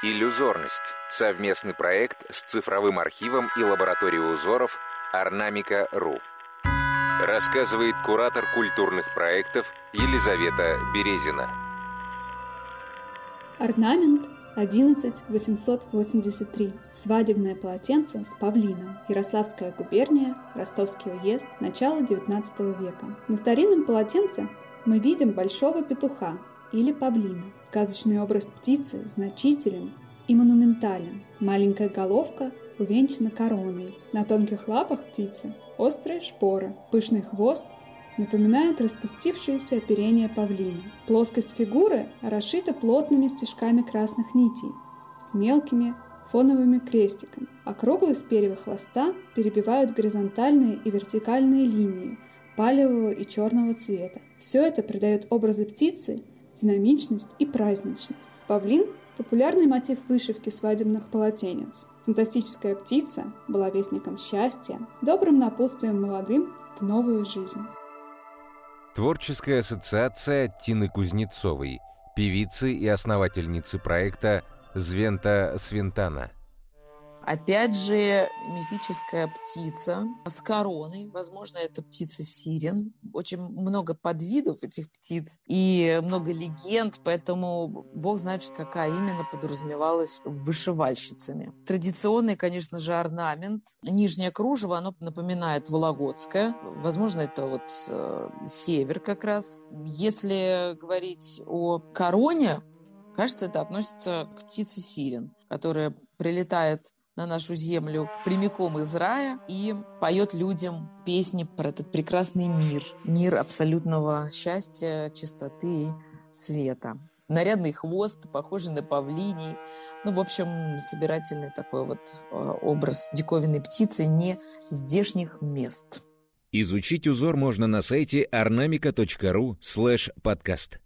Иллюзорность. Совместный проект с цифровым архивом и лабораторией узоров Орнамика.ру. Рассказывает куратор культурных проектов Елизавета Березина. Орнамент 11883. Свадебное полотенце с павлином. Ярославская губерния, Ростовский уезд, начало XIX века. На старинном полотенце мы видим большого петуха, или павлина. Сказочный образ птицы значителен и монументален. Маленькая головка увенчана короной. На тонких лапах птицы острые шпоры, пышный хвост напоминает распустившееся оперение павлина. Плоскость фигуры расшита плотными стежками красных нитей с мелкими фоновыми крестиками. Округлость перьев хвоста перебивают горизонтальные и вертикальные линии палевого и черного цвета. Все это придает образы птицы динамичность и праздничность. Павлин – популярный мотив вышивки свадебных полотенец. Фантастическая птица была вестником счастья, добрым напутствием молодым в новую жизнь. Творческая ассоциация Тины Кузнецовой, певицы и основательницы проекта «Звента Свинтана». Опять же, мифическая птица с короной. Возможно, это птица сирен. Очень много подвидов этих птиц и много легенд, поэтому бог знает, какая именно подразумевалась вышивальщицами. Традиционный, конечно же, орнамент. Нижнее кружево, оно напоминает вологодское. Возможно, это вот э, север как раз. Если говорить о короне, кажется, это относится к птице сирен, которая прилетает на нашу землю прямиком из рая и поет людям песни про этот прекрасный мир. Мир абсолютного счастья, чистоты и света. Нарядный хвост, похожий на павлиний. Ну, в общем, собирательный такой вот э, образ диковинной птицы не здешних мест. Изучить узор можно на сайте ornamica.ru слэш подкаст.